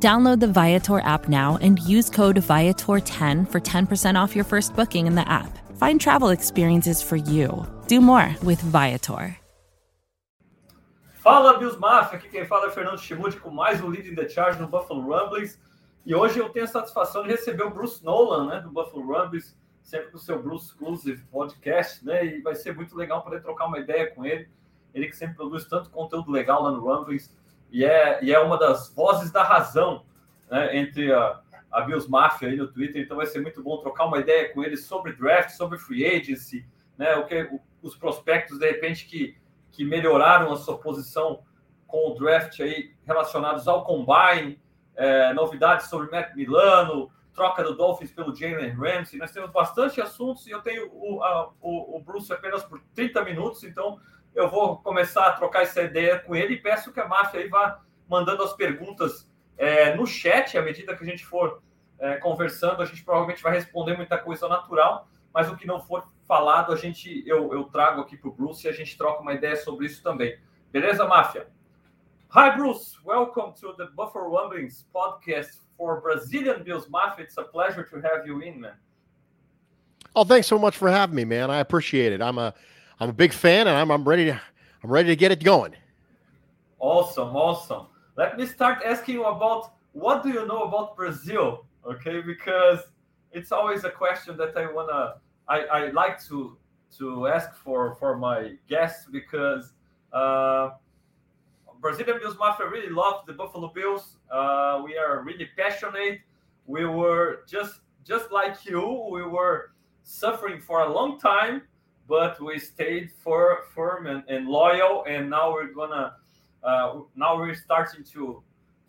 Download the Viator app now and use code Viator10 for 10% off your first booking in the app. Find travel experiences for you. Do more with Viator. Fala, Bills Mafia! Aqui quem fala é Fernando Schmude com mais um Leading the Charge no Buffalo Rumblings. E hoje eu tenho a satisfação de receber o Bruce Nolan, né, do Buffalo Rumblings, sempre com o seu Bruce Exclusive Podcast, né? E vai ser muito legal poder trocar uma ideia com ele. Ele que sempre produz tanto conteúdo legal lá no Rumblings e é, e é uma das vozes da razão né, entre a, a Bills Mafia aí no Twitter. Então vai ser muito bom trocar uma ideia com ele sobre draft, sobre free agency, né, o que, o, os prospectos de repente que, que melhoraram a sua posição com o draft aí relacionados ao combine, é, novidades sobre Matt Milano, troca do Dolphins pelo Jalen Ramsey. Nós temos bastante assuntos e eu tenho o, a, o, o Bruce apenas por 30 minutos, então eu vou começar a trocar essa ideia com ele e peço que a máfia aí vá mandando as perguntas é, no chat, à medida que a gente for é, conversando, a gente provavelmente vai responder muita coisa natural, mas o que não for falado, a gente eu, eu trago aqui para o Bruce e a gente troca uma ideia sobre isso também. Beleza, máfia? Hi, Bruce. Welcome to the Buffalo Rumblings podcast for Brazilian Bills Mafia. It's a pleasure to have you in, man. Oh, thanks so much for having me, man. I appreciate it. I'm a I'm a big fan, and I'm I'm ready to I'm ready to get it going. Awesome, awesome. Let me start asking you about what do you know about Brazil? Okay, because it's always a question that I wanna I, I like to to ask for for my guests because uh, Brazilian Bills Mafia really love the Buffalo Bills. Uh, we are really passionate. We were just just like you. We were suffering for a long time but we stayed for, firm and, and loyal, and now we're gonna uh, now we're starting to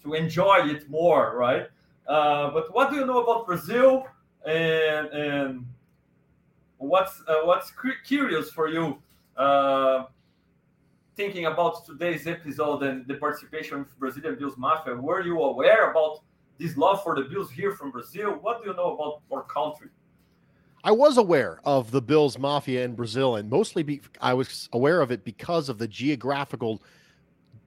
to enjoy it more, right? Uh, but what do you know about Brazil, and and what's uh, what's curious for you? Uh, thinking about today's episode and the participation of Brazilian Bills Mafia, were you aware about this love for the Bills here from Brazil? What do you know about our country? I was aware of the Bills Mafia in Brazil, and mostly be, I was aware of it because of the geographical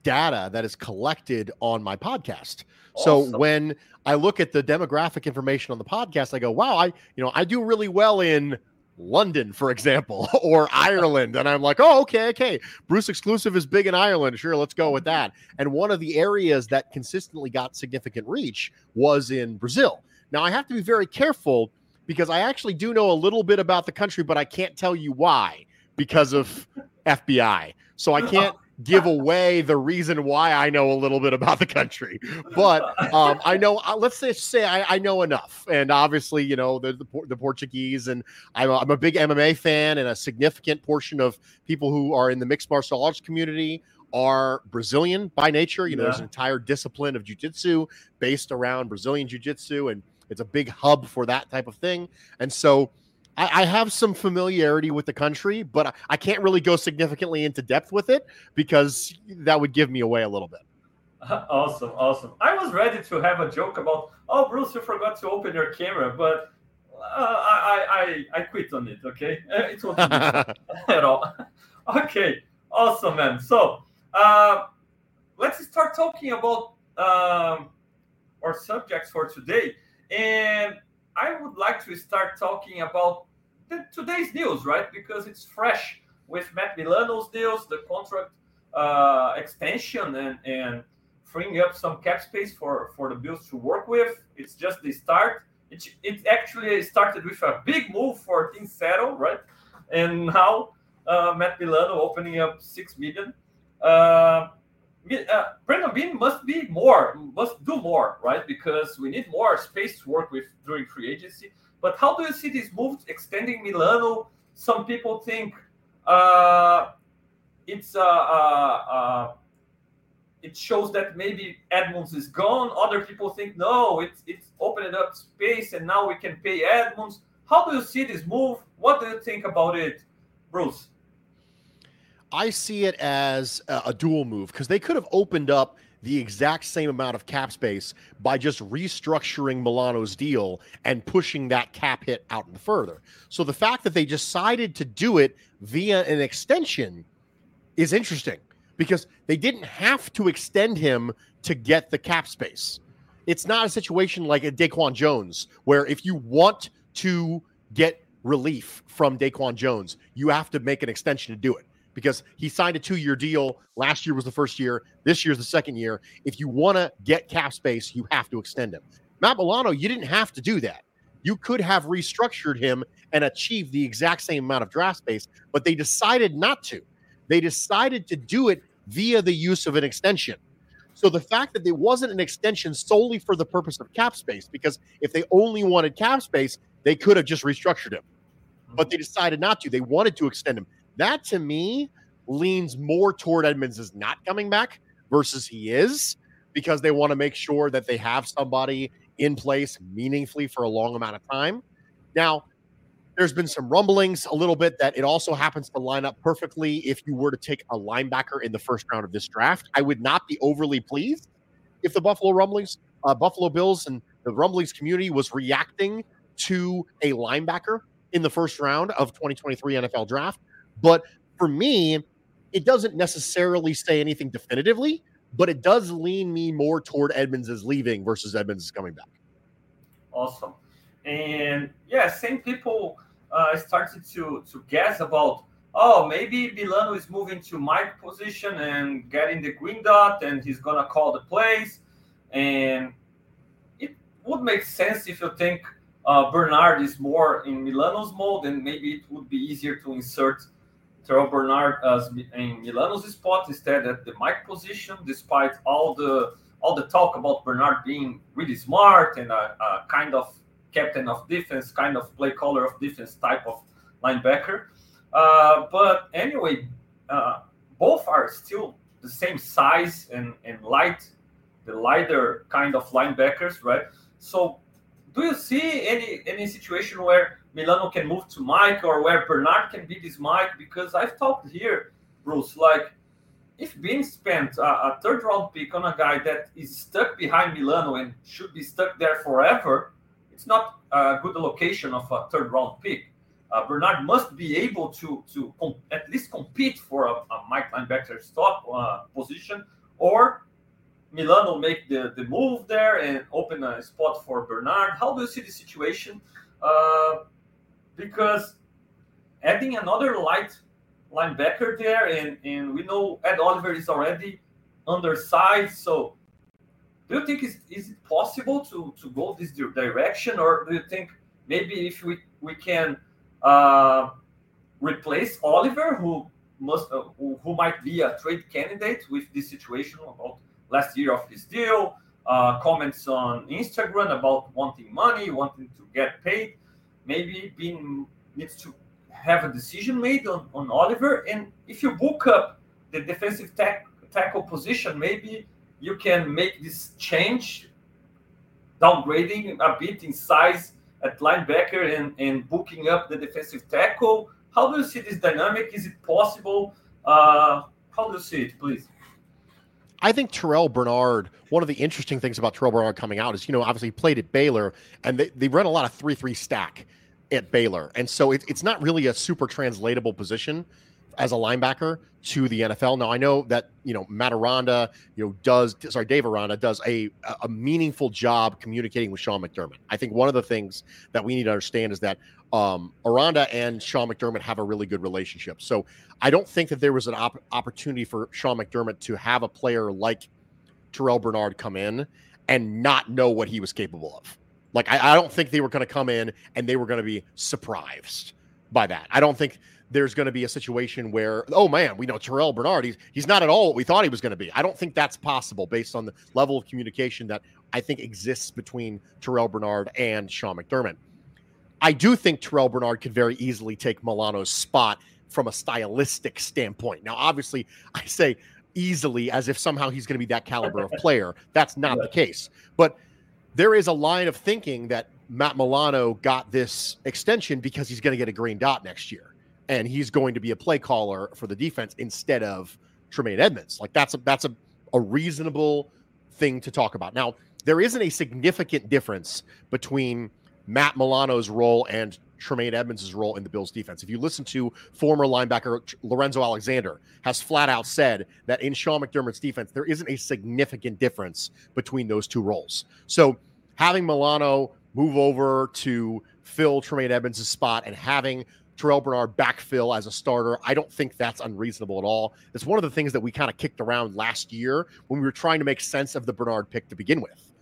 data that is collected on my podcast. Awesome. So when I look at the demographic information on the podcast, I go, "Wow, I you know I do really well in London, for example, or Ireland," and I'm like, "Oh, okay, okay. Bruce exclusive is big in Ireland. Sure, let's go with that." And one of the areas that consistently got significant reach was in Brazil. Now I have to be very careful because I actually do know a little bit about the country, but I can't tell you why because of FBI. So I can't give away the reason why I know a little bit about the country. But um, I know, uh, let's say, say I, I, know enough. And obviously, you know, the, the, the Portuguese, and I'm a, I'm a big MMA fan, and a significant portion of people who are in the mixed martial arts community are Brazilian by nature. You know, yeah. there's an entire discipline of jujitsu based around Brazilian jiu-jitsu. And it's a big hub for that type of thing. And so I, I have some familiarity with the country, but I, I, can't really go significantly into depth with it because that would give me away a little bit. Awesome, awesome. I was ready to have a joke about, oh, Bruce, you forgot to open your camera, but uh, I, I I quit on it. Okay, it wasn't at all. okay, awesome, man. So uh, let's start talking about um, our subjects for today. And I would like to start talking about the, today's news, right? Because it's fresh with Matt Milano's deals, the contract uh, extension, and, and freeing up some cap space for, for the Bills to work with. It's just the start. It, it actually started with a big move for Tim Settle, right? And now uh, Matt Milano opening up six million. Uh, uh, Brandon Beane must be more, must do more, right? Because we need more space to work with during free agency. But how do you see this move extending Milano? Some people think uh, it's uh, uh, uh it shows that maybe Edmunds is gone. Other people think no, it's it's opened up space and now we can pay Edmunds. How do you see this move? What do you think about it, Bruce? I see it as a, a dual move because they could have opened up the exact same amount of cap space by just restructuring Milano's deal and pushing that cap hit out further. So the fact that they decided to do it via an extension is interesting because they didn't have to extend him to get the cap space. It's not a situation like a Daquan Jones where if you want to get relief from Daquan Jones, you have to make an extension to do it because he signed a two year deal. Last year was the first year. This year's the second year. If you want to get cap space, you have to extend him. Matt Milano, you didn't have to do that. You could have restructured him and achieved the exact same amount of draft space, but they decided not to. They decided to do it via the use of an extension. So the fact that there wasn't an extension solely for the purpose of cap space, because if they only wanted cap space, they could have just restructured him. But they decided not to. They wanted to extend him. That to me leans more toward Edmunds is not coming back versus he is because they want to make sure that they have somebody in place meaningfully for a long amount of time. Now, there's been some rumblings a little bit that it also happens to line up perfectly if you were to take a linebacker in the first round of this draft. I would not be overly pleased if the Buffalo Rumblings, uh, Buffalo Bills, and the Rumblings community was reacting to a linebacker in the first round of 2023 NFL draft. But for me, it doesn't necessarily say anything definitively, but it does lean me more toward Edmunds is leaving versus Edmunds is coming back. Awesome. And yeah, same people uh, started to to guess about oh maybe Milano is moving to Mike position and getting the green dot and he's gonna call the plays and it would make sense if you think uh, Bernard is more in Milano's mode and maybe it would be easier to insert Terrell Bernard as in Milano's spot instead at the Mike position, despite all the all the talk about Bernard being really smart and a, a kind of captain of defense, kind of play caller of defense type of linebacker. Uh, but anyway, uh, both are still the same size and, and light, the lighter kind of linebackers, right? So, do you see any any situation where Milano can move to Mike or where Bernard can be this Mike? Because I've talked here, Bruce, like if being spent a, a, third round pick on a guy that is stuck behind Milano and should be stuck there forever, it's not a good allocation of a third round pick. Uh, Bernard must be able to to com- at least compete for a, a Mike linebacker stop uh, position, or Milano make the, the move there and open a spot for Bernard. How do you see the situation? Uh, because adding another light linebacker there, and, and we know Ed Oliver is already undersized. So, do you think is, is it possible to, to go this direction, or do you think maybe if we, we can uh, replace Oliver, who must uh, who, who, might be a trade candidate with this situation about last year of his deal, uh, comments on Instagram about wanting money, wanting to get paid maybe being needs to have a decision made on, on Oliver. And if you book up the defensive tack, tackle position, maybe you can make this change, downgrading a bit in size at linebacker and, and booking up the defensive tackle. How do you see this dynamic? Is it possible? Uh, how do you see it, please? I think Terrell Bernard, one of the interesting things about Terrell Bernard coming out is, you know, obviously he played at Baylor and they, they run a lot of 3 3 stack at Baylor. And so it, it's not really a super translatable position as a linebacker to the NFL. Now I know that you know Matt Aranda, you know, does sorry Dave Aranda does a a meaningful job communicating with Sean McDermott. I think one of the things that we need to understand is that um, Aranda and Sean McDermott have a really good relationship. So I don't think that there was an op- opportunity for Sean McDermott to have a player like Terrell Bernard come in and not know what he was capable of. Like I, I don't think they were going to come in and they were going to be surprised by that. I don't think there's going to be a situation where, oh man, we know Terrell Bernard, he's, he's not at all what we thought he was going to be. I don't think that's possible based on the level of communication that I think exists between Terrell Bernard and Sean McDermott. I do think Terrell Bernard could very easily take Milano's spot from a stylistic standpoint. Now, obviously, I say easily as if somehow he's going to be that caliber of player. That's not the case. But there is a line of thinking that Matt Milano got this extension because he's going to get a green dot next year, and he's going to be a play caller for the defense instead of Tremaine Edmunds. Like that's a that's a, a reasonable thing to talk about. Now, there isn't a significant difference between Matt Milano's role and Tremaine Edmunds' role in the Bills defense. If you listen to former linebacker Lorenzo Alexander, has flat out said that in Sean McDermott's defense, there isn't a significant difference between those two roles. So having Milano move over to fill Tremaine Edmunds' spot and having Terrell Bernard backfill as a starter, I don't think that's unreasonable at all. It's one of the things that we kind of kicked around last year when we were trying to make sense of the Bernard pick to begin with.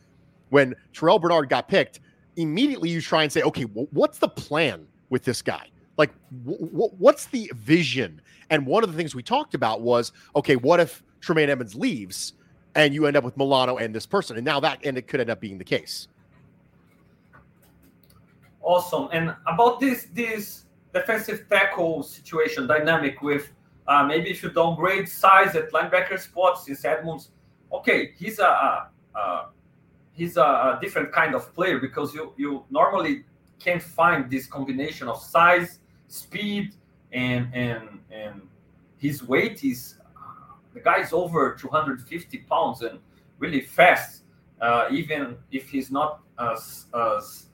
When Terrell Bernard got picked, immediately you try and say, okay, what's the plan with this guy? Like, what's the vision? And one of the things we talked about was, okay, what if Tremaine Edmunds leaves and you end up with Milano and this person? And now that and it could end up being the case. Awesome. And about this this defensive tackle situation dynamic with uh, maybe if you downgrade size at linebacker spots since Edmunds, okay, he's a, a, a he's a, different kind of player because you you normally can't find this combination of size, speed, and and and his weight is the guy is over 250 pounds and really fast. Uh, even if he's not as as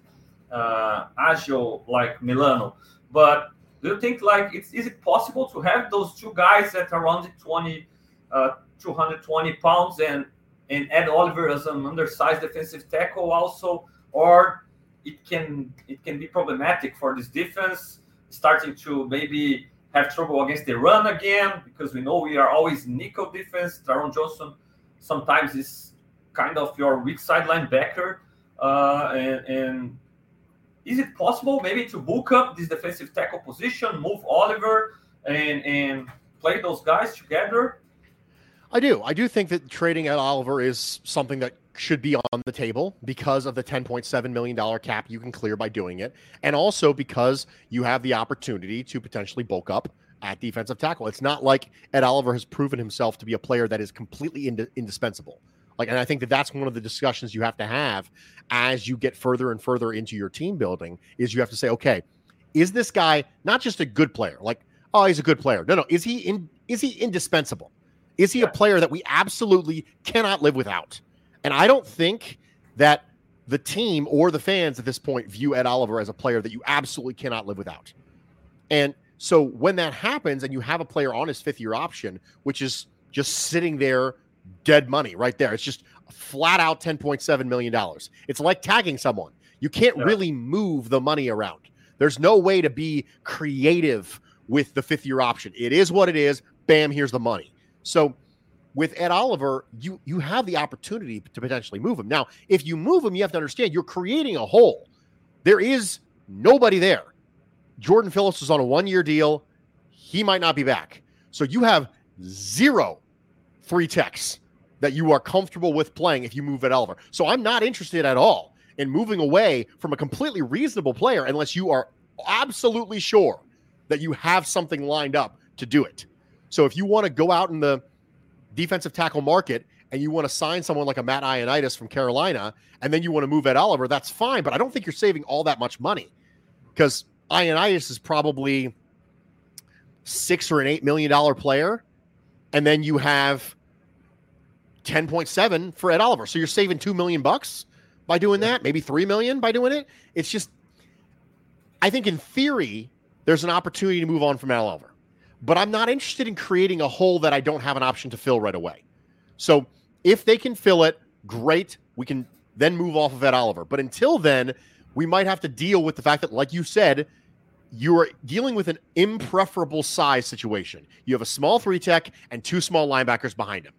uh, agile like Milano, but do you think like it's is it possible to have those two guys at around 20, uh, 220 pounds and and Ed Oliver as an undersized defensive tackle also, or it can it can be problematic for this defense starting to maybe have trouble against the run again because we know we are always nickel defense. Taron Johnson sometimes is kind of your weak side linebacker, uh, and, and is it possible maybe to book up this defensive tackle position, move Oliver, and and play those guys together? I do. I do think that trading Ed Oliver is something that should be on the table because of the $10.7 million cap you can clear by doing it. And also because you have the opportunity to potentially bulk up at defensive tackle. It's not like Ed Oliver has proven himself to be a player that is completely ind- indispensable. Like, and I think that that's one of the discussions you have to have as you get further and further into your team building is you have to say, okay, is this guy not just a good player? Like, oh, he's a good player. No, no. Is he in, is he indispensable? Is he a player that we absolutely cannot live without? And I don't think that the team or the fans at this point view Ed Oliver as a player that you absolutely cannot live without. And so when that happens and you have a player on his fifth year option, which is just sitting there dead money right there, it's just flat out $10.7 million. It's like tagging someone. You can't yeah. really move the money around. There's no way to be creative with the fifth year option. It is what it is. Bam, here's the money. So with Ed Oliver, you you have the opportunity to potentially move him. Now, if you move him, you have to understand you're creating a hole. There is nobody there. Jordan Phillips is on a one-year deal. He might not be back. So you have zero three techs that you are comfortable with playing if you move Ed Oliver. So I'm not interested at all in moving away from a completely reasonable player unless you are absolutely sure that you have something lined up to do it. So if you want to go out in the defensive tackle market and you want to sign someone like a Matt Ioannidis from Carolina, and then you want to move Ed Oliver, that's fine. But I don't think you're saving all that much money because Ioannidis is probably six or an eight million dollar player, and then you have ten point seven for Ed Oliver. So you're saving two million bucks by doing that, maybe three million by doing it. It's just, I think in theory, there's an opportunity to move on from Ed Oliver but I'm not interested in creating a hole that I don't have an option to fill right away. So if they can fill it, great. We can then move off of Ed Oliver. But until then, we might have to deal with the fact that, like you said, you are dealing with an impreferable size situation. You have a small three tech and two small linebackers behind him.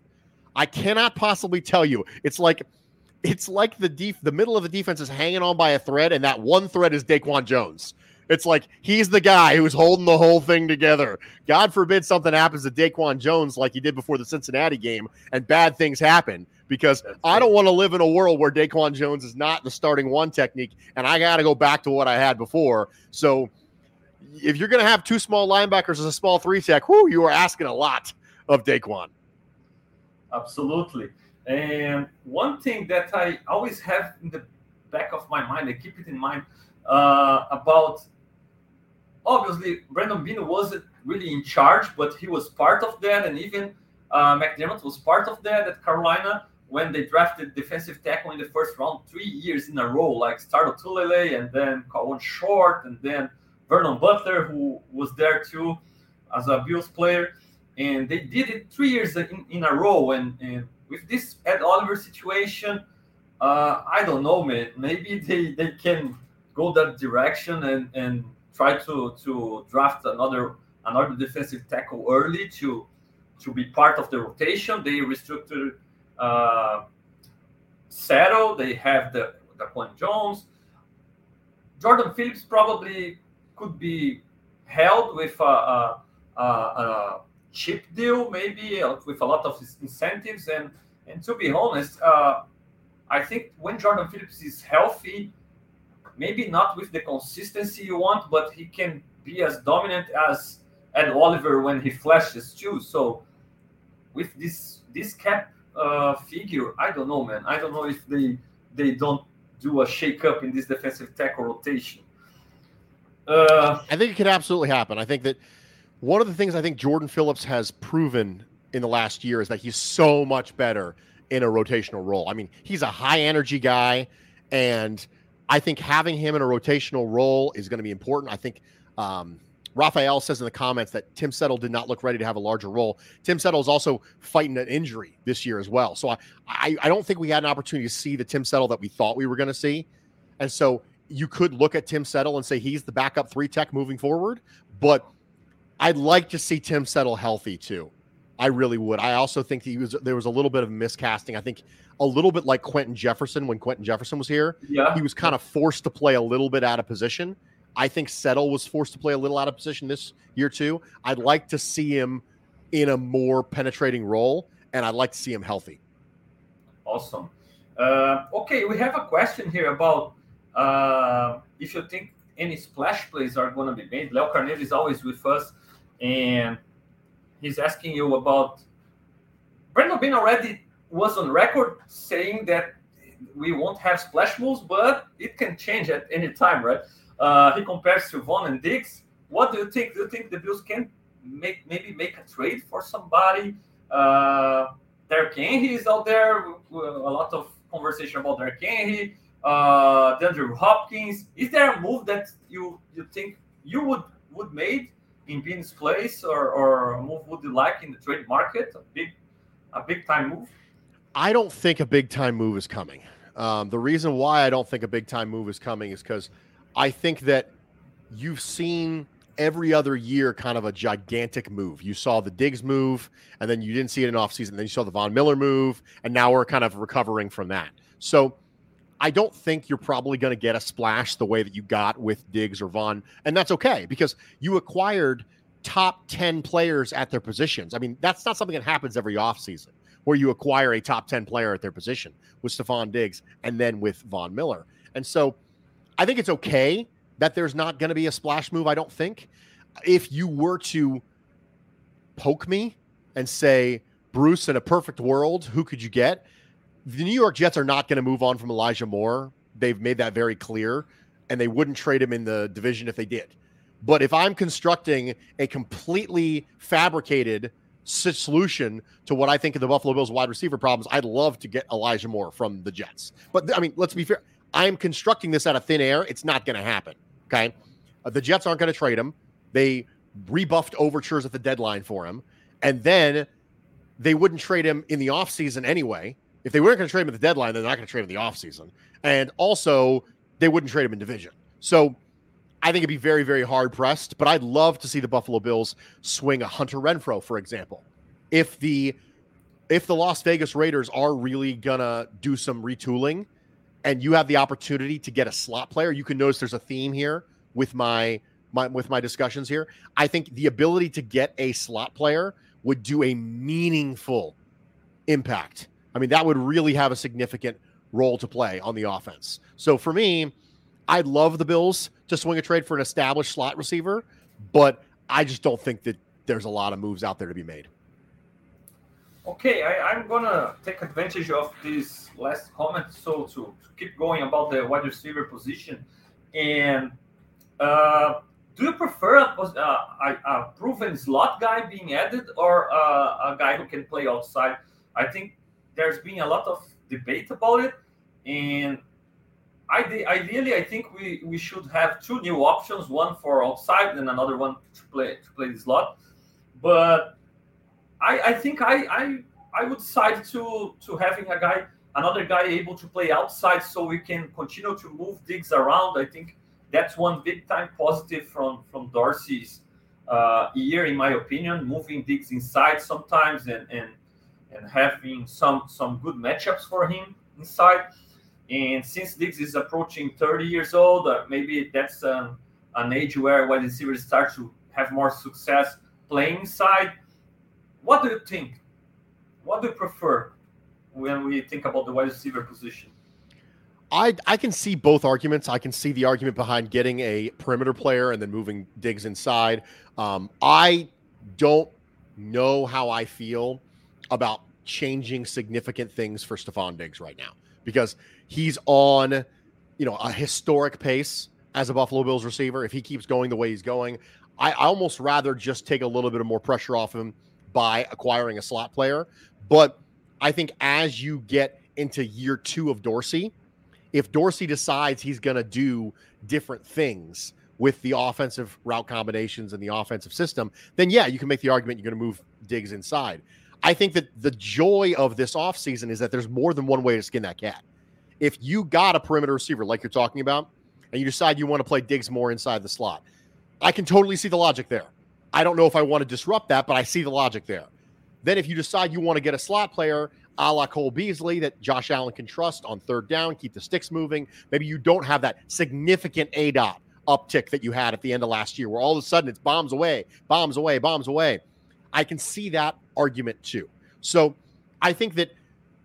I cannot possibly tell you. It's like it's like the def- the middle of the defense is hanging on by a thread, and that one thread is Daquan Jones. It's like he's the guy who's holding the whole thing together. God forbid something happens to Daquan Jones like he did before the Cincinnati game and bad things happen because I don't want to live in a world where Daquan Jones is not the starting one technique and I got to go back to what I had before. So if you're going to have two small linebackers as a small three tech, whoo, you are asking a lot of Daquan. Absolutely. And one thing that I always have in the back of my mind, I keep it in mind uh, about obviously Brandon Beane wasn't really in charge, but he was part of that, and even uh, McDermott was part of that at Carolina when they drafted defensive tackle in the first round three years in a row, like Star Lotulelei and then Kawann Short and then Vernon Butler, who was there too as a Bills player. And they did it three years in, in a row. And, and with this Ed Oliver situation, uh, I don't know, man. Maybe they, they can go that direction and, and try to, to draft another another defensive tackle early to to be part of the rotation. They restructured uh, Settle. They have the Daquan Jones. Jordan Phillips probably could be held with a, a, a, a cheap deal, maybe with a lot of incentives. And and to be honest, uh, I think when Jordan Phillips is healthy, maybe not with the consistency you want, but he can be as dominant as Ed Oliver when he flashes too. So with this this cap uh, figure, I don't know, man. I don't know if they they don't do a shake up in this defensive tackle rotation. Uh, I think it could absolutely happen. I think that one of the things I think Jordan Phillips has proven in the last year is that he's so much better in a rotational role. I mean, he's a high energy guy, and I think having him in a rotational role is going to be important. I think um, Raphael says in the comments that Tim Settle did not look ready to have a larger role. Tim Settle is also fighting an injury this year as well. So I, I, I don't think we had an opportunity to see the Tim Settle that we thought we were going to see. And so you could look at Tim Settle and say he's the backup three tech moving forward. But I'd like to see Tim Settle healthy too. I really would. I also think he was there was a little bit of miscasting. I think a little bit like Quinton Jefferson when Quinton Jefferson was here. Yeah. He was kind of forced to play a little bit out of position. I think Settle was forced to play a little out of position this year too. I'd like to see him in a more penetrating role, and I'd like to see him healthy. Awesome. Uh, okay, we have a question here about uh, if you think any splash plays are going to be made. Leo Carneiro is always with us, and he's asking you about. Brandon Beane already was on record saying that we won't have splash moves, but it can change at any time, right? Uh, he compares to Von and Diggs. What do you think? Do you think the Bills can make maybe make a trade for somebody? Uh, Derrick Henry is out there. A lot of conversation about Derrick Henry. Uh, DeAndre Hopkins. Is there a move that you you think you would would made in Beane's place, or or a move would you like in the trade market? A big a big time move. I don't think a big time move is coming. Um, the reason why I don't think a big time move is coming is because I think that you've seen every other year kind of a gigantic move. You saw the Diggs move, and then you didn't see it in offseason. Then you saw the Von Miller move, and now we're kind of recovering from that. So I don't think you're probably going to get a splash the way that you got with Diggs or Von, and that's okay because you acquired top 10 players at their positions. I mean, that's not something that happens every offseason where you acquire a top 10 player at their position with Stefon Diggs and then with Von Miller. And so I think it's okay that there's not going to be a splash move. I don't think. If you were to poke me and say, Bruce, in a perfect world, who could you get? The New York Jets are not going to move on from Elijah Moore. They've made that very clear, and they wouldn't trade him in the division if they did. But if I'm constructing a completely fabricated solution to what I think of the Buffalo Bills wide receiver problems, I'd love to get Elijah Moore from the Jets. But I mean, let's be fair. I'm constructing this out of thin air. It's not going to happen. Okay. Uh, the Jets aren't going to trade him. They rebuffed overtures at the deadline for him. And then they wouldn't trade him in the offseason anyway. If they weren't going to trade him at the deadline, they're not going to trade him in the offseason. And also, they wouldn't trade him in division. So I think it'd be very, very hard pressed. But I'd love to see the Buffalo Bills swing a Hunter Renfrow, for example. If the if the Las Vegas Raiders are really gonna do some retooling and you have the opportunity to get a slot player, you can notice there's a theme here with my, my with my discussions here. I think the ability to get a slot player would do a meaningful impact. I mean, that would really have a significant role to play on the offense. So for me, I'd love the Bills to swing a trade for an established slot receiver, but I just don't think that there's a lot of moves out there to be made. Okay, I, am gonna take advantage of this last comment so to, to keep going about the wide receiver position. And uh, do you prefer a, a, a, proven slot guy being added or a, a guy who can play outside? I think there's been a lot of debate about it, and ideally, I think we, we should have two new options: one for outside and another one to play to play the slot. But I, I think I, I I would side to to having a guy, another guy able to play outside, so we can continue to move Diggs around. I think that's one big time positive from from Dorsey's uh, year, in my opinion. Moving Diggs inside sometimes and and and having some some good matchups for him inside. And since Diggs is approaching 30 years old, uh, maybe that's um, an age where wide receivers start to have more success playing inside. What do you think? What do you prefer when we think about the wide receiver position? I I can see both arguments. I can see the argument behind getting a perimeter player and then moving Diggs inside. Um, I don't know how I feel about changing significant things for Stefon Diggs right now because he's on, you know, a historic pace as a Buffalo Bills receiver. If he keeps going the way he's going, I, I almost rather just take a little bit of more pressure off him by acquiring a slot player. But I think as you get into year two of Dorsey, if Dorsey decides he's going to do different things with the offensive route combinations and the offensive system, then yeah, you can make the argument you're going to move Diggs inside. I think that the joy of this offseason is that there's more than one way to skin that cat. If you got a perimeter receiver like you're talking about, and you decide you want to play Diggs more inside the slot, I can totally see the logic there. I don't know if I want to disrupt that, but I see the logic there. Then, if you decide you want to get a slot player a la Cole Beasley that Josh Allen can trust on third down, keep the sticks moving, maybe you don't have that significant A dot uptick that you had at the end of last year, where all of a sudden it's bombs away, bombs away, bombs away. I can see that argument too. So I think that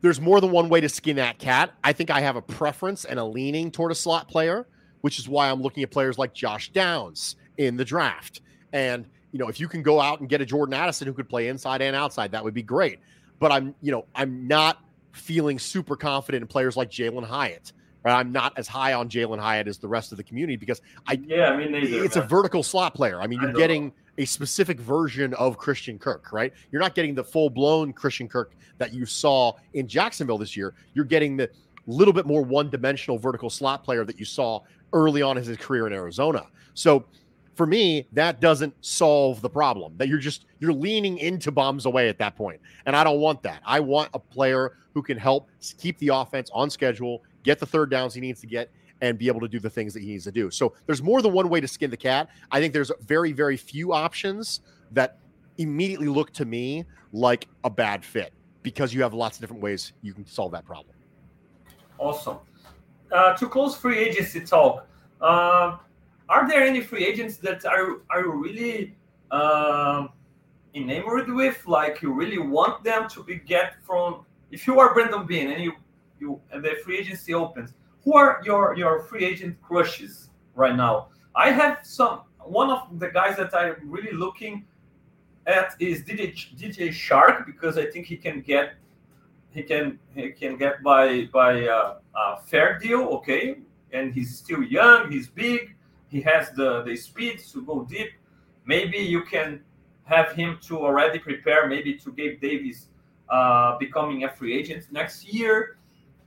there's more than one way to skin that cat. I think I have a preference and a leaning toward a slot player, which is why I'm looking at players like Josh Downs in the draft. And you know, if you can go out and get a Jordan Addison who could play inside and outside, that would be great. But I'm, you know, I'm not feeling super confident in players like Jalin Hyatt. Right? I'm not as high on Jalin Hyatt as the rest of the community because I yeah, I mean neither, it's man. a vertical slot player. I mean, you're I getting know. a specific version of Christian Kirk, right? You're not getting the full blown Christian Kirk that you saw in Jacksonville this year. You're getting the little bit more one dimensional vertical slot player that you saw early on in his career in Arizona. So for me, that doesn't solve the problem. That you're just you're leaning into bombs away at that point, and I don't want that. I want a player who can help keep the offense on schedule, get the third downs he needs to get, and be able to do the things that he needs to do. So there's more than one way to skin the cat. I think there's very very few options that immediately look to me like a bad fit because you have lots of different ways you can solve that problem. Awesome. Uh, to close free agency talk. Uh, are there any free agents that are are really um, enamored with? Like you really want them to be get from? If you are Brandon Beane and you you and the free agency opens, who are your your free agent crushes right now? I have some. One of the guys that I'm really looking at is DJ, DJ Chark because I think he can get he can he can get by by a, a fair deal, okay, and he's still young, he's big he has the, the speed to go deep. Maybe you can have him to already prepare, maybe to Gabe Davis uh, becoming a free agent next year.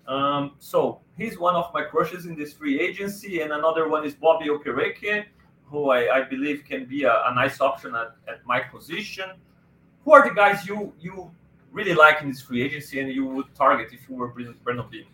Um, so he's one of my crushes in this free agency, and another one is Bobby Okereke, who I, I believe can be a, a, nice option at, at my position. Who are the guys you you really like in this free agency and you would target if you were Brandon Beane?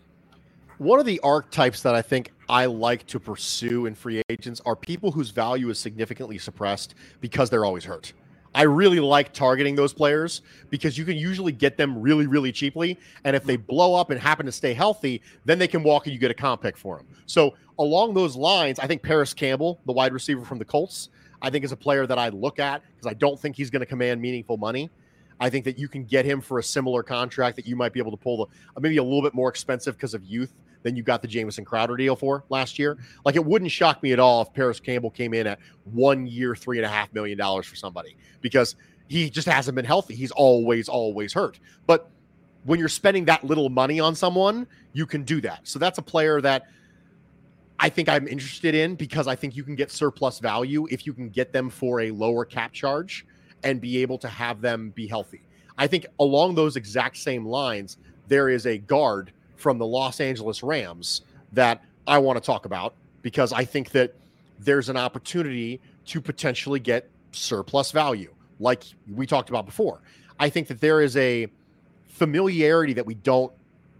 one of the archetypes that I think I like to pursue in free agents are people whose value is significantly suppressed because they're always hurt. I really like targeting those players because you can usually get them really, really cheaply. And if they blow up and happen to stay healthy, then they can walk and you get a comp pick for them. So, along those lines, I think Parris Campbell, the wide receiver from the Colts, I think is a player that I look at because I don't think he's going to command meaningful money. I think that you can get him for a similar contract that you might be able to pull the uh, maybe a little bit more expensive because of youth than you got the Jamison Crowder deal for last year. Like it wouldn't shock me at all if Parris Campbell came in at one year, three and a half million dollars for somebody because He just hasn't been healthy. He's always, always hurt. But when you're spending that little money on someone, you can do that. So that's a player that I think I'm interested in because I think you can get surplus value if you can get them for a lower cap charge and be able to have them be healthy. I think along those exact same lines, there is a guard from the Los Angeles Rams that I want to talk about because I think that there's an opportunity to potentially get surplus value, like we talked about before. I think that there is a familiarity that we don't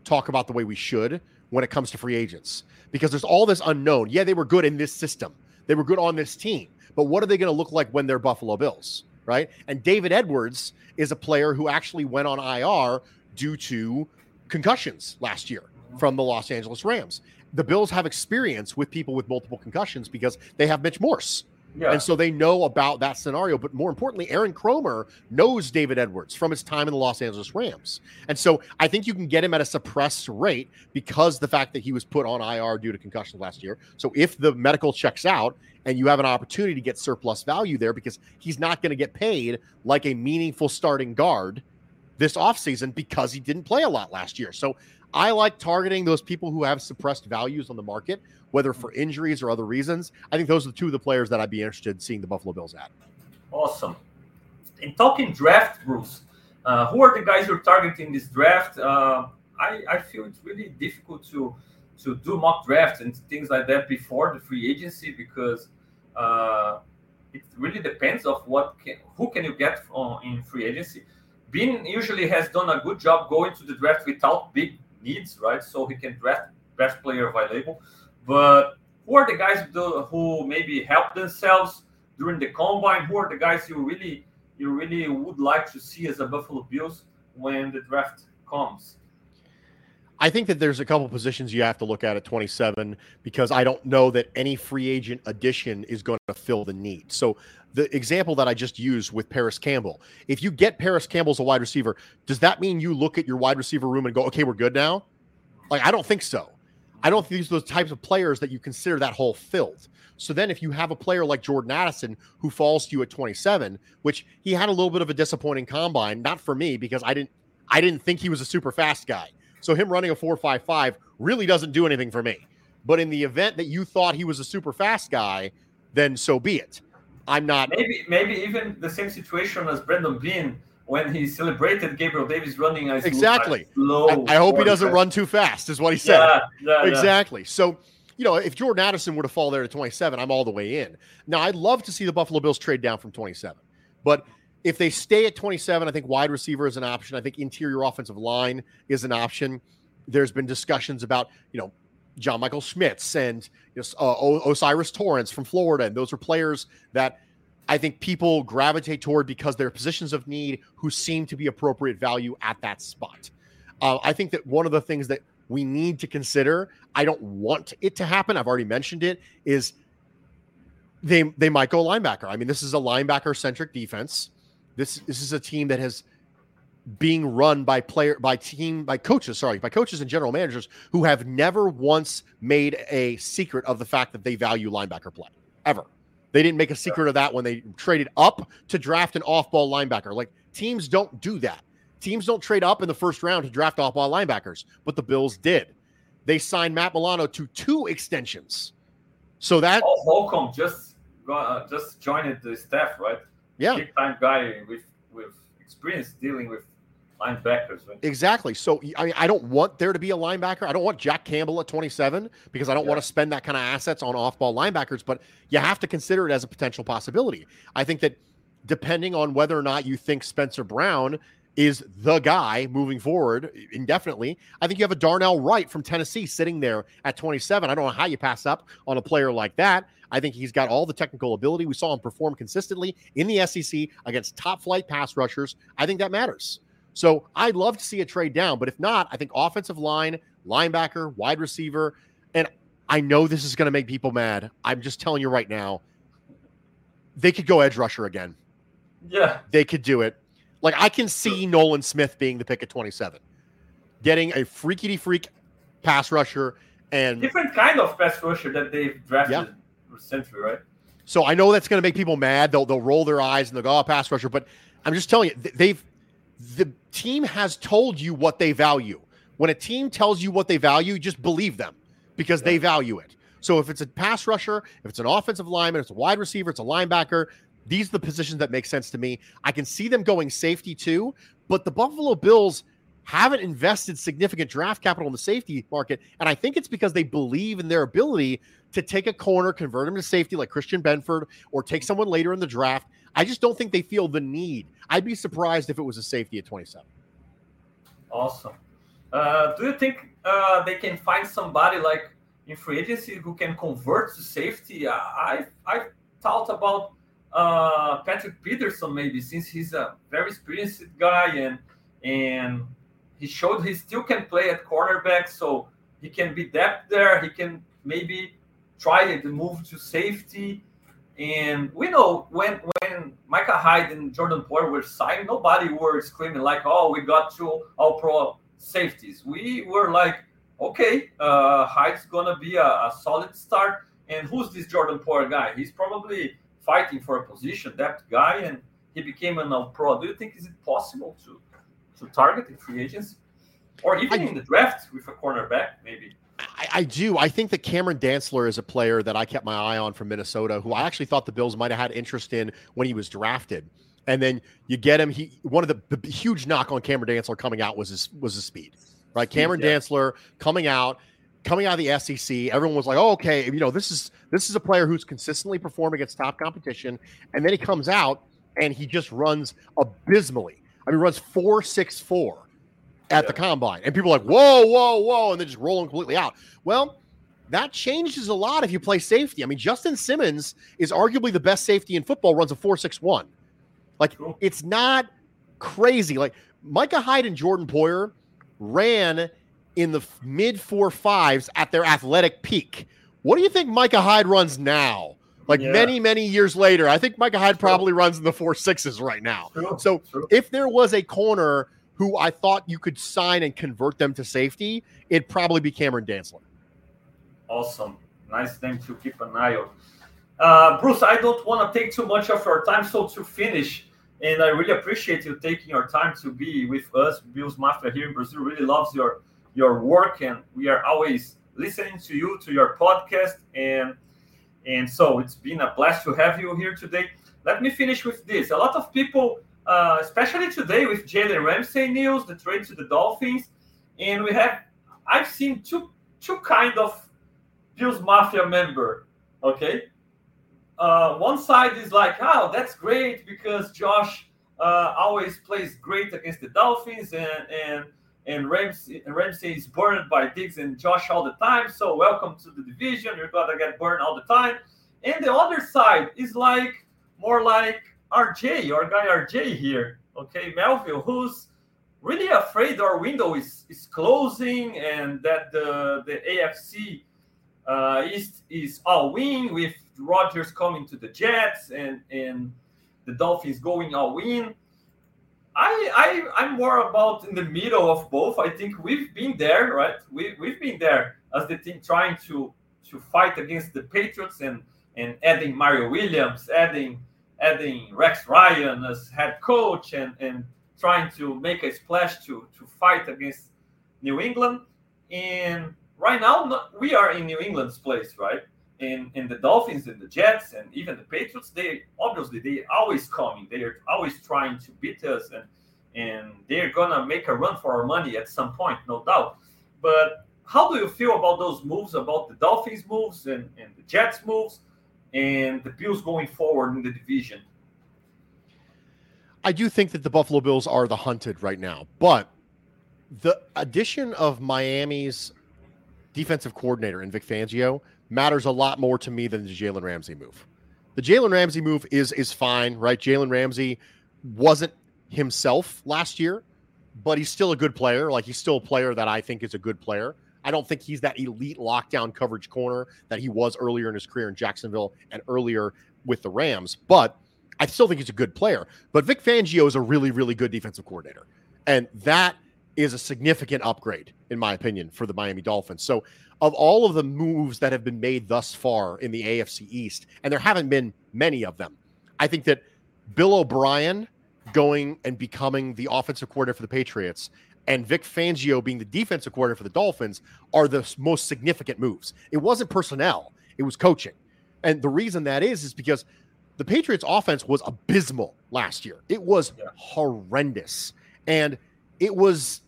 talk about the way we should when it comes to free agents because there's all this unknown. Yeah, they were good in this system, they were good on this team, but what are they going to look like when they're Buffalo Bills? Right. And David Edwards is a player who actually went on IR due to concussions last year from the Los Angeles Rams. The Bills have experience with people with multiple concussions because they have Mitch Morse. And so they know about that scenario. But more importantly, Aaron Kromer knows David Edwards from his time in the Los Angeles Rams. And so I think you can get him at a suppressed rate because the fact that he was put on IR due to concussions last year. So if the medical checks out and you have an opportunity to get surplus value there because he's not going to get paid like a meaningful starting guard this offseason because he didn't play a lot last year. So I like targeting those people who have suppressed values on the market, whether for injuries or other reasons. I think those are two of the players that I'd be interested in seeing the Buffalo Bills at. Awesome. In talking draft, Bruce, uh, who are the guys you're targeting this draft? Uh, I, I feel it's really difficult to to do mock drafts and things like that before the free agency because uh, it really depends of what can, who can you get on, in free agency. Beane usually has done a good job going to the draft without big needs, right? So he can draft best player available. But who are the guys who maybe help themselves during the combine? Who are the guys you really you really would like to see as a Buffalo Bills when the draft comes? I think that there's a couple positions you have to look at at 27 because I don't know that any free agent addition is going to fill the need. So the example that I just used with Parris Campbell, if you get Parris Campbell as a wide receiver, does that mean you look at your wide receiver room and go, okay, we're good now? Like, I don't think so. I don't think these are those types of players that you consider that hole filled. So then, if you have a player like Jordan Addison who falls to you at 27, which he had a little bit of a disappointing combine, not for me because I didn't, I didn't think he was a super fast guy. So him running a 4.55 really doesn't do anything for me. But in the event that you thought he was a super fast guy, then so be it. I'm not. Maybe maybe even the same situation as Brandon Beane when he celebrated Gabriel Davis running as exactly. Slow I, I hope he doesn't run too fast, is what he said. Yeah, yeah, exactly. Yeah. So you know, if Jordan Addison were to fall there to 27, I'm all the way in. Now, I'd love to see the Buffalo Bills trade down from 27, but if they stay at 27, I think wide receiver is an option. I think interior offensive line is an option. There's been discussions about, you know, John Michael Schmitz and you know, uh, O'Cyrus Torrence from Florida. And those are players that I think people gravitate toward because they're positions of need who seem to be appropriate value at that spot. Uh, I think that one of the things that we need to consider, I don't want it to happen. I've already mentioned it, is they they might go linebacker. I mean, this is a linebacker centric defense. This this is a team that has being run by player by team by coaches sorry by coaches and general managers who have never once made a secret of the fact that they value linebacker play ever. They didn't make a secret of that when they traded up to draft an off-ball linebacker. Like teams don't do that. Teams don't trade up in the first round to draft off-ball linebackers but the bills did. They signed matt milano to two extensions. So that oh, holcomb just uh, just joined the staff right yeah, big time guy with with experience dealing with linebackers. Right? Exactly. So I mean, I don't want there to be a linebacker. I don't want Jack Campbell at 27 because I don't yeah. want to spend that kind of assets on off-ball linebackers. But you have to consider it as a potential possibility. I think that depending on whether or not you think Spencer Brown is the guy moving forward indefinitely. I think you have a Darnell Wright from Tennessee sitting there at 27. I don't know how you pass up on a player like that. I think he's got all the technical ability. We saw him perform consistently in the SEC against top flight pass rushers. I think that matters. So I'd love to see a trade down, but if not, I think offensive line, linebacker, wide receiver, and I know this is going to make people mad. I'm just telling you right now, they could go edge rusher again. Yeah. They could do it. Like I can see Nolan Smith being the pick at 27, getting a freaky freak pass rusher and different kind of pass rusher that they've drafted. Yeah right? So I know that's going to make people mad. They'll they'll roll their eyes and they'll go, oh, pass rusher. But I'm just telling you, they've the team has told you what they value. When a team tells you what they value, just believe them because yeah. they value it. So if it's a pass rusher, if it's an offensive lineman, it's a wide receiver, it's a linebacker, these are the positions that make sense to me. I can see them going safety too, but the Buffalo Bills haven't invested significant draft capital in the safety market. And I think it's because they believe in their ability to take a corner, convert him to safety like Christian Benford, or take someone later in the draft. I just don't think they feel the need. I'd be surprised if it was a safety at 27. Awesome. Uh, do you think uh, they can find somebody like in free agency who can convert to safety? I I thought about uh, Patrick Peterson maybe since he's a very experienced guy and and he showed he still can play at cornerback, so he can be depth there. He can maybe try to move to safety. And we know when when Micah Hyde and Jordan Poyer were signed, nobody were screaming like, "Oh, we got two All Pro safeties." We were like, "Okay, uh, Hyde's gonna be a, a solid start." And who's this Jordan Poyer guy? He's probably fighting for a position, that guy, and he became an All Pro. Do you think is it possible to to target in free agency, or even I, in the draft with a cornerback, maybe? I, I, do. I think that Cameron Dantzler is a player that I kept my eye on from Minnesota, who I actually thought the Bills might have had interest in when he was drafted. And then you get him. He one of the, the huge knock on Cameron Dantzler coming out was his was his speed, right? Cameron yeah. Dantzler coming out, coming out of the SEC. Everyone was like, "Oh, okay, you know this is this is a player who's consistently performing against top competition." And then he comes out and he just runs abysmally. I mean, runs four six four at yeah. the combine. And people are like, whoa, whoa, whoa, and then just rolling completely out. Well, that changes a lot if you play safety. I mean, Justin Simmons is arguably the best safety in football, runs a 4.61. Like, cool. it's not crazy. Like, Micah Hyde and Jordan Poyer ran in the mid four fives at their athletic peak. What do you think Micah Hyde runs now? Like yeah. many, many years later, I think Micah Hyde probably runs in the four sixes right now. True. So True. if there was a corner who I thought you could sign and convert them to safety, it'd probably be Cameron Dantzler. Awesome. Nice name to keep an eye on. Uh, Bruce, I don't want to take too much of your time. So to finish, and I really appreciate you taking your time to be with us. Bills Mafia here in Brazil really loves your your work, and we are always listening to you to your podcast. And and so it's been a blast to have you here today. Let me finish with this. A lot of people uh, especially today with Jalen Ramsey news, the trade to the Dolphins, and we have I've seen two two kind of Bills Mafia member. Okay, uh, one side is like, oh, that's great because Josh uh, always plays great against the Dolphins, and and and Ramsey, is burned by Diggs and Josh all the time. So welcome to the division. You're gonna get burned all the time. And the other side is like more like RJ, our guy RJ here, okay, Melville, who's really afraid our window is, is closing and that the, the AFC uh, East is all win with Rodgers coming to the Jets and, and the Dolphins going all win. I, I I'm more about in the middle of both. I think we've been there, right? We we've been there as the team trying to to fight against the Patriots and and adding Mario Williams, adding adding Rex Ryan as head coach and, and trying to make a splash to, to fight against New England. And right now, we are in New England's place, right? And, and the Dolphins and the Jets and even the Patriots, they obviously they always coming. They are always trying to beat us and and they're gonna make a run for our money at some point, no doubt. But how do you feel about those moves, about the Dolphins moves and, and the Jets moves? and the Bills going forward in the division? I do think that the Buffalo Bills are the hunted right now, but the addition of Miami's defensive coordinator in Vic Fangio matters a lot more to me than the Jalen Ramsey move. The Jalen Ramsey move is is fine, right? Jalen Ramsey wasn't himself last year, but he's still a good player. Like he's still a player that I think is a good player. I don't think he's that elite lockdown coverage corner that he was earlier in his career in Jacksonville and earlier with the Rams, but I still think he's a good player. But Vic Fangio is a really, really good defensive coordinator. And that is a significant upgrade, in my opinion, for the Miami Dolphins. So, of all of the moves that have been made thus far in the AFC East, and there haven't been many of them, I think that Bill O'Brien going and becoming the offensive coordinator for the Patriots and Vic Fangio being the defensive coordinator for the Dolphins are the most significant moves. It wasn't personnel, it was coaching. And the reason that is, is because the Patriots offense was abysmal last year. It was yeah. horrendous. And it was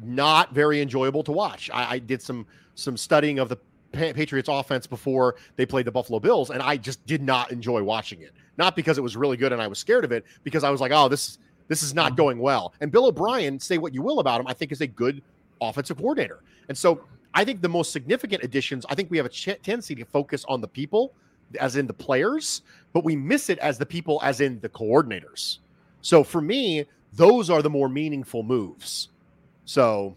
not very enjoyable to watch. I, I did some some studying of the Patriots offense before they played the Buffalo Bills, and I just did not enjoy watching it. Not because it was really good and I was scared of it, because I was like, oh, this this is not mm. going well. And Bill O'Brien, say what you will about him, I think is a good offensive coordinator. And so I think the most significant additions, I think we have a ch- tendency to focus on the people, as in the players, but we miss it as the people, as in the coordinators. So for me, those are the more meaningful moves. So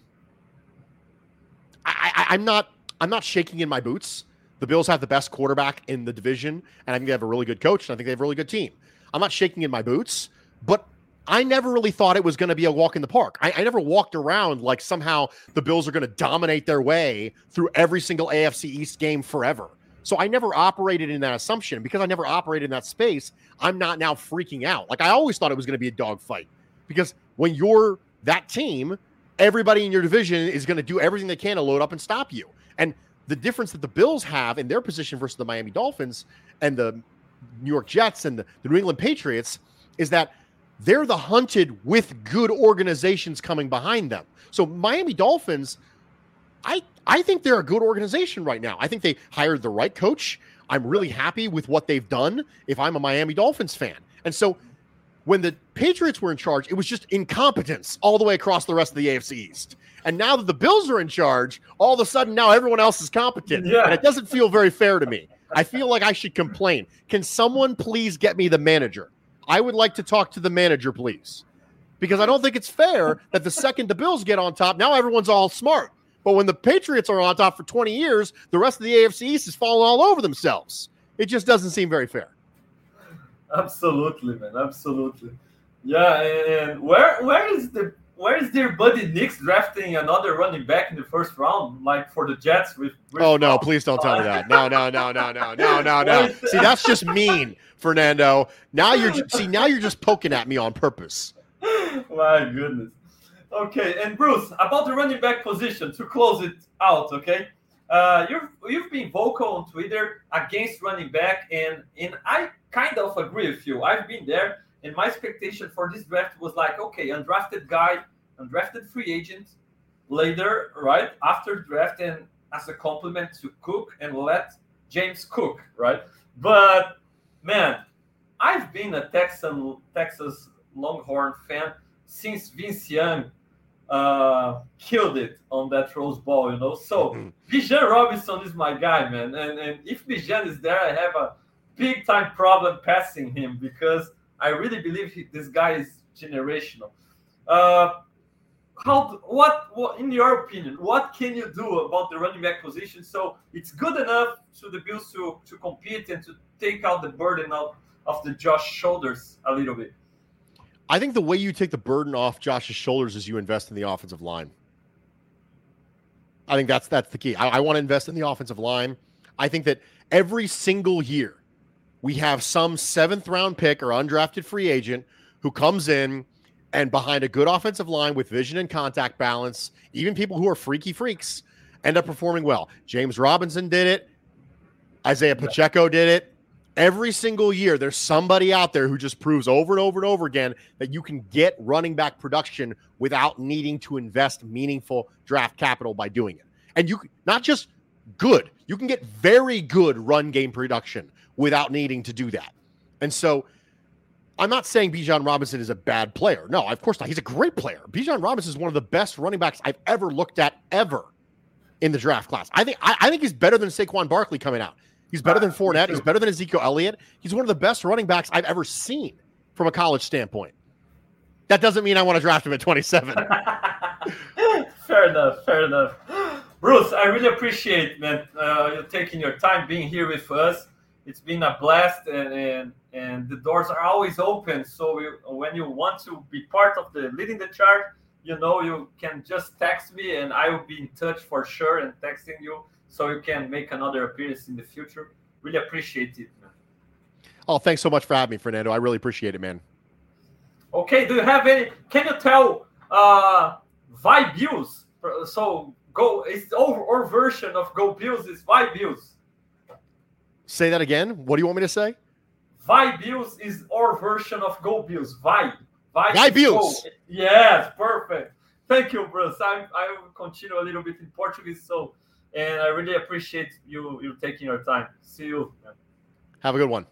I, I, I'm not I'm not shaking in my boots. The Bills have the best quarterback in the division, and I think they have a really good coach, and I think they have a really good team. I'm not shaking in my boots, but I never really thought it was going to be a walk in the park. I, I, never walked around like somehow the Bills are going to dominate their way through every single AFC East game forever. So I never operated in that assumption. Because I never operated in that space, I'm not now freaking out. Like I always thought it was going to be a dogfight. Because when you're that team, everybody in your division is going to do everything they can to load up and stop you. And the difference that the Bills have in their position versus the Miami Dolphins and the New York Jets and the, the New England Patriots is that they're the hunted with good organizations coming behind them. So Miami Dolphins, I I think they're a good organization right now. I think they hired the right coach. I'm really happy with what they've done if I'm a Miami Dolphins fan. And so when the Patriots were in charge, it was just incompetence all the way across the rest of the AFC East. And now that the Bills are in charge, all of a sudden now everyone else is competent. Yeah. And it doesn't feel very fair to me. I feel like I should complain. Can someone please get me the manager? I would like to talk to the manager, please. Because I don't think it's fair that the second the Bills get on top, now everyone's all smart. But when the Patriots are on top for 20 years, the rest of the AFC East is falling all over themselves. It just doesn't seem very fair. Absolutely, man. Absolutely. Yeah, and where where is the where is their Buddy Nix drafting another running back in the first round, like for the Jets? With, with oh no, please don't tell me that. No, no, no, no, no, no, no, no. See, that's just mean, Fernando. Now you're see now you're just poking at me on purpose. My goodness. Okay, and Bruce, about the running back position to close it out. Okay, uh, you've you've been vocal on Twitter against running back, and and I kind of agree with you. I've been there and my expectation for this draft was like, okay, undrafted guy, undrafted free agent, later, right after draft, and as a compliment to Cook and let James Cook, right? But man, I've been a Texan Texas Longhorn fan since Vince Young uh, killed it on that Rose Bowl, you know. So mm-hmm. Bijan Robinson is my guy, man. And, and if Bijan is there, I have a big time problem passing him because I really believe he, this guy is generational. Uh, how what, what in your opinion what can you do about the running back position so it's good enough to the bills to to compete and to take out the burden of, of the josh shoulders a little bit i think the way you take the burden off josh's shoulders is you invest in the offensive line i think that's that's the key i, I want to invest in the offensive line i think that every single year we have some seventh round pick or undrafted free agent who comes in and behind a good offensive line with vision and contact balance, even people who are freaky freaks end up performing well. James Robinson did it. Isaiah Pacheco did it. Every single year, there's somebody out there who just proves over and over and over again that you can get running back production without needing to invest meaningful draft capital by doing it. And you not just good, you can get very good run game production without needing to do that. And so I'm not saying Bijan Robinson is a bad player. No, of course not. He's a great player. Bijan Robinson is one of the best running backs I've ever looked at ever in the draft class. I think I, I think he's better than Saquon Barkley coming out. He's better than Fournette. He's better than Ezekiel Elliott. He's one of the best running backs I've ever seen from a college standpoint. That doesn't mean I want to draft him at 27. fair enough. Fair enough. Bruce, I really appreciate man uh, you taking your time being here with us it's been a blast and, and and the doors are always open so you, when you want to be part of the leading the charge you know you can just text me and i will be in touch for sure and texting you so you can make another appearance in the future really appreciate it man oh thanks so much for having me fernando i really appreciate it man Okay, do you have any? Can you tell uh, Vibuse? So go, it's over or version of Go Bills is Vibuse. Say that again. What do you want me to say? Vibuse is our version of Go Bills. Vibe. Vibe. Vibuse. Yes, perfect. Thank you, Bruce. I, I will continue a little bit in Portuguese. So, and I really appreciate you you taking your time. See you. Have a good one.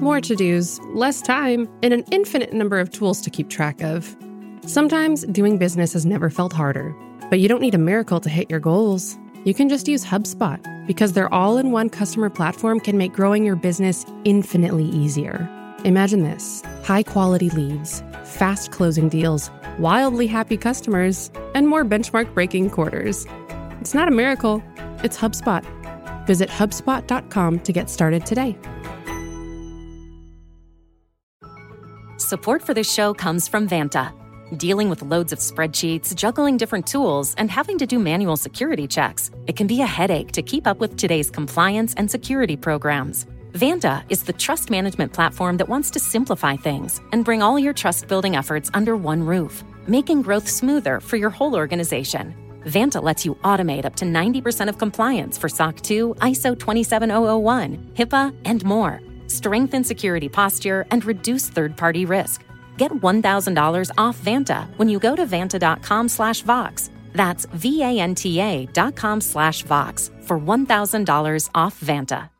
More to dos, less time, and an infinite number of tools to keep track of. Sometimes doing business has never felt harder, but you don't need a miracle to hit your goals. You can just use HubSpot because their all in one customer platform can make growing your business infinitely easier. Imagine this high quality leads, fast closing deals, wildly happy customers, and more benchmark breaking quarters. It's not a miracle, it's HubSpot. Visit HubSpot.com to get started today. Support for this show comes from Vanta. Dealing with loads of spreadsheets, juggling different tools, and having to do manual security checks, it can be a headache to keep up with today's compliance and security programs. Vanta is the trust management platform that wants to simplify things and bring all your trust building efforts under one roof, making growth smoother for your whole organization. Vanta lets you automate up to 90% of compliance for SOC 2, ISO 27001, HIPAA, and more strengthen security posture, and reduce third-party risk. Get $1,000 off Vanta when you go to vanta.com slash Vox. That's V-A-N-T-A dot com slash Vox for $1,000 off Vanta.